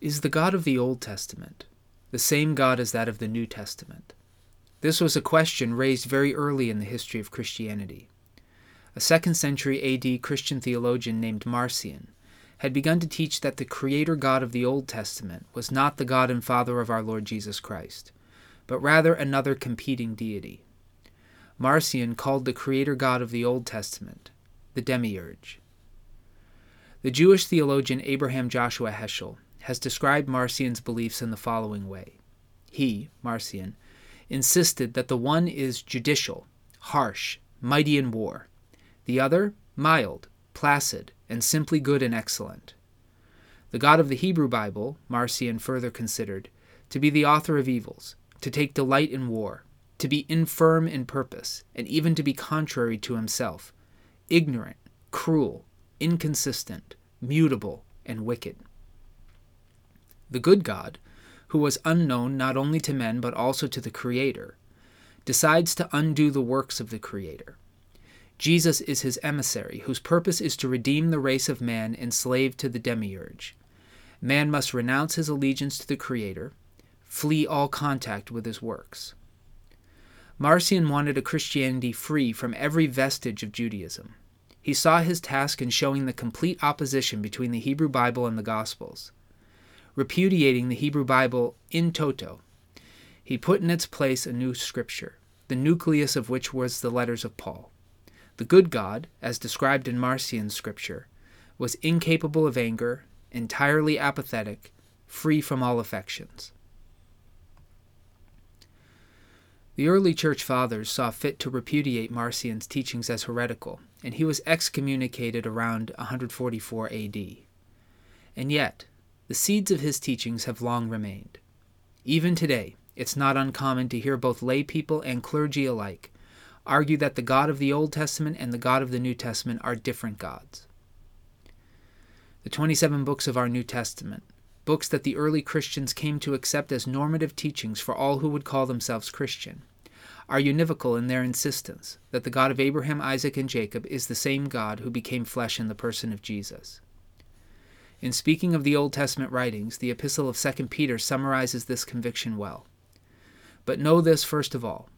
Is the God of the Old Testament the same God as that of the New Testament? This was a question raised very early in the history of Christianity. A second century AD Christian theologian named Marcion had begun to teach that the Creator God of the Old Testament was not the God and Father of our Lord Jesus Christ, but rather another competing deity. Marcion called the Creator God of the Old Testament the Demiurge. The Jewish theologian Abraham Joshua Heschel has described Marcion's beliefs in the following way. He, Marcion, insisted that the one is judicial, harsh, mighty in war, the other mild, placid, and simply good and excellent. The God of the Hebrew Bible, Marcion further considered, to be the author of evils, to take delight in war, to be infirm in purpose, and even to be contrary to himself, ignorant, cruel, inconsistent, mutable, and wicked the good God, who was unknown not only to men but also to the Creator, decides to undo the works of the Creator. Jesus is his emissary, whose purpose is to redeem the race of man enslaved to the demiurge. Man must renounce his allegiance to the Creator, flee all contact with his works. Marcion wanted a Christianity free from every vestige of Judaism. He saw his task in showing the complete opposition between the Hebrew Bible and the Gospels repudiating the Hebrew Bible in toto. He put in its place a new scripture, the nucleus of which was the letters of Paul. The good God, as described in Marcion's scripture, was incapable of anger, entirely apathetic, free from all affections. The early church fathers saw fit to repudiate Marcion's teachings as heretical, and he was excommunicated around 144 AD. And yet, the seeds of his teachings have long remained. Even today, it's not uncommon to hear both lay people and clergy alike argue that the God of the Old Testament and the God of the New Testament are different gods. The 27 books of our New Testament, books that the early Christians came to accept as normative teachings for all who would call themselves Christian, are univocal in their insistence that the God of Abraham, Isaac, and Jacob is the same God who became flesh in the person of Jesus. In speaking of the Old Testament writings, the Epistle of 2 Peter summarizes this conviction well. But know this first of all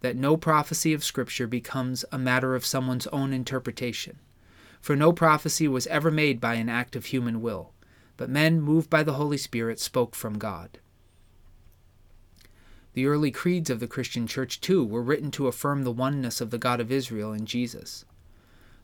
that no prophecy of Scripture becomes a matter of someone's own interpretation. For no prophecy was ever made by an act of human will, but men moved by the Holy Spirit spoke from God. The early creeds of the Christian Church, too, were written to affirm the oneness of the God of Israel in Jesus.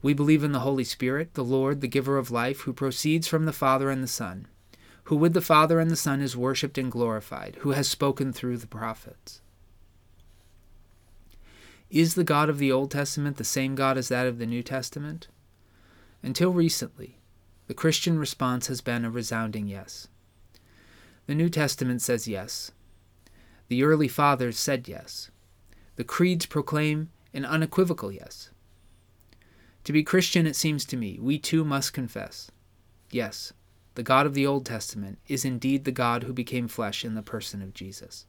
We believe in the Holy Spirit, the Lord, the giver of life, who proceeds from the Father and the Son, who with the Father and the Son is worshipped and glorified, who has spoken through the prophets. Is the God of the Old Testament the same God as that of the New Testament? Until recently, the Christian response has been a resounding yes. The New Testament says yes. The early fathers said yes. The creeds proclaim an unequivocal yes. To be Christian, it seems to me, we too must confess yes, the God of the Old Testament is indeed the God who became flesh in the person of Jesus.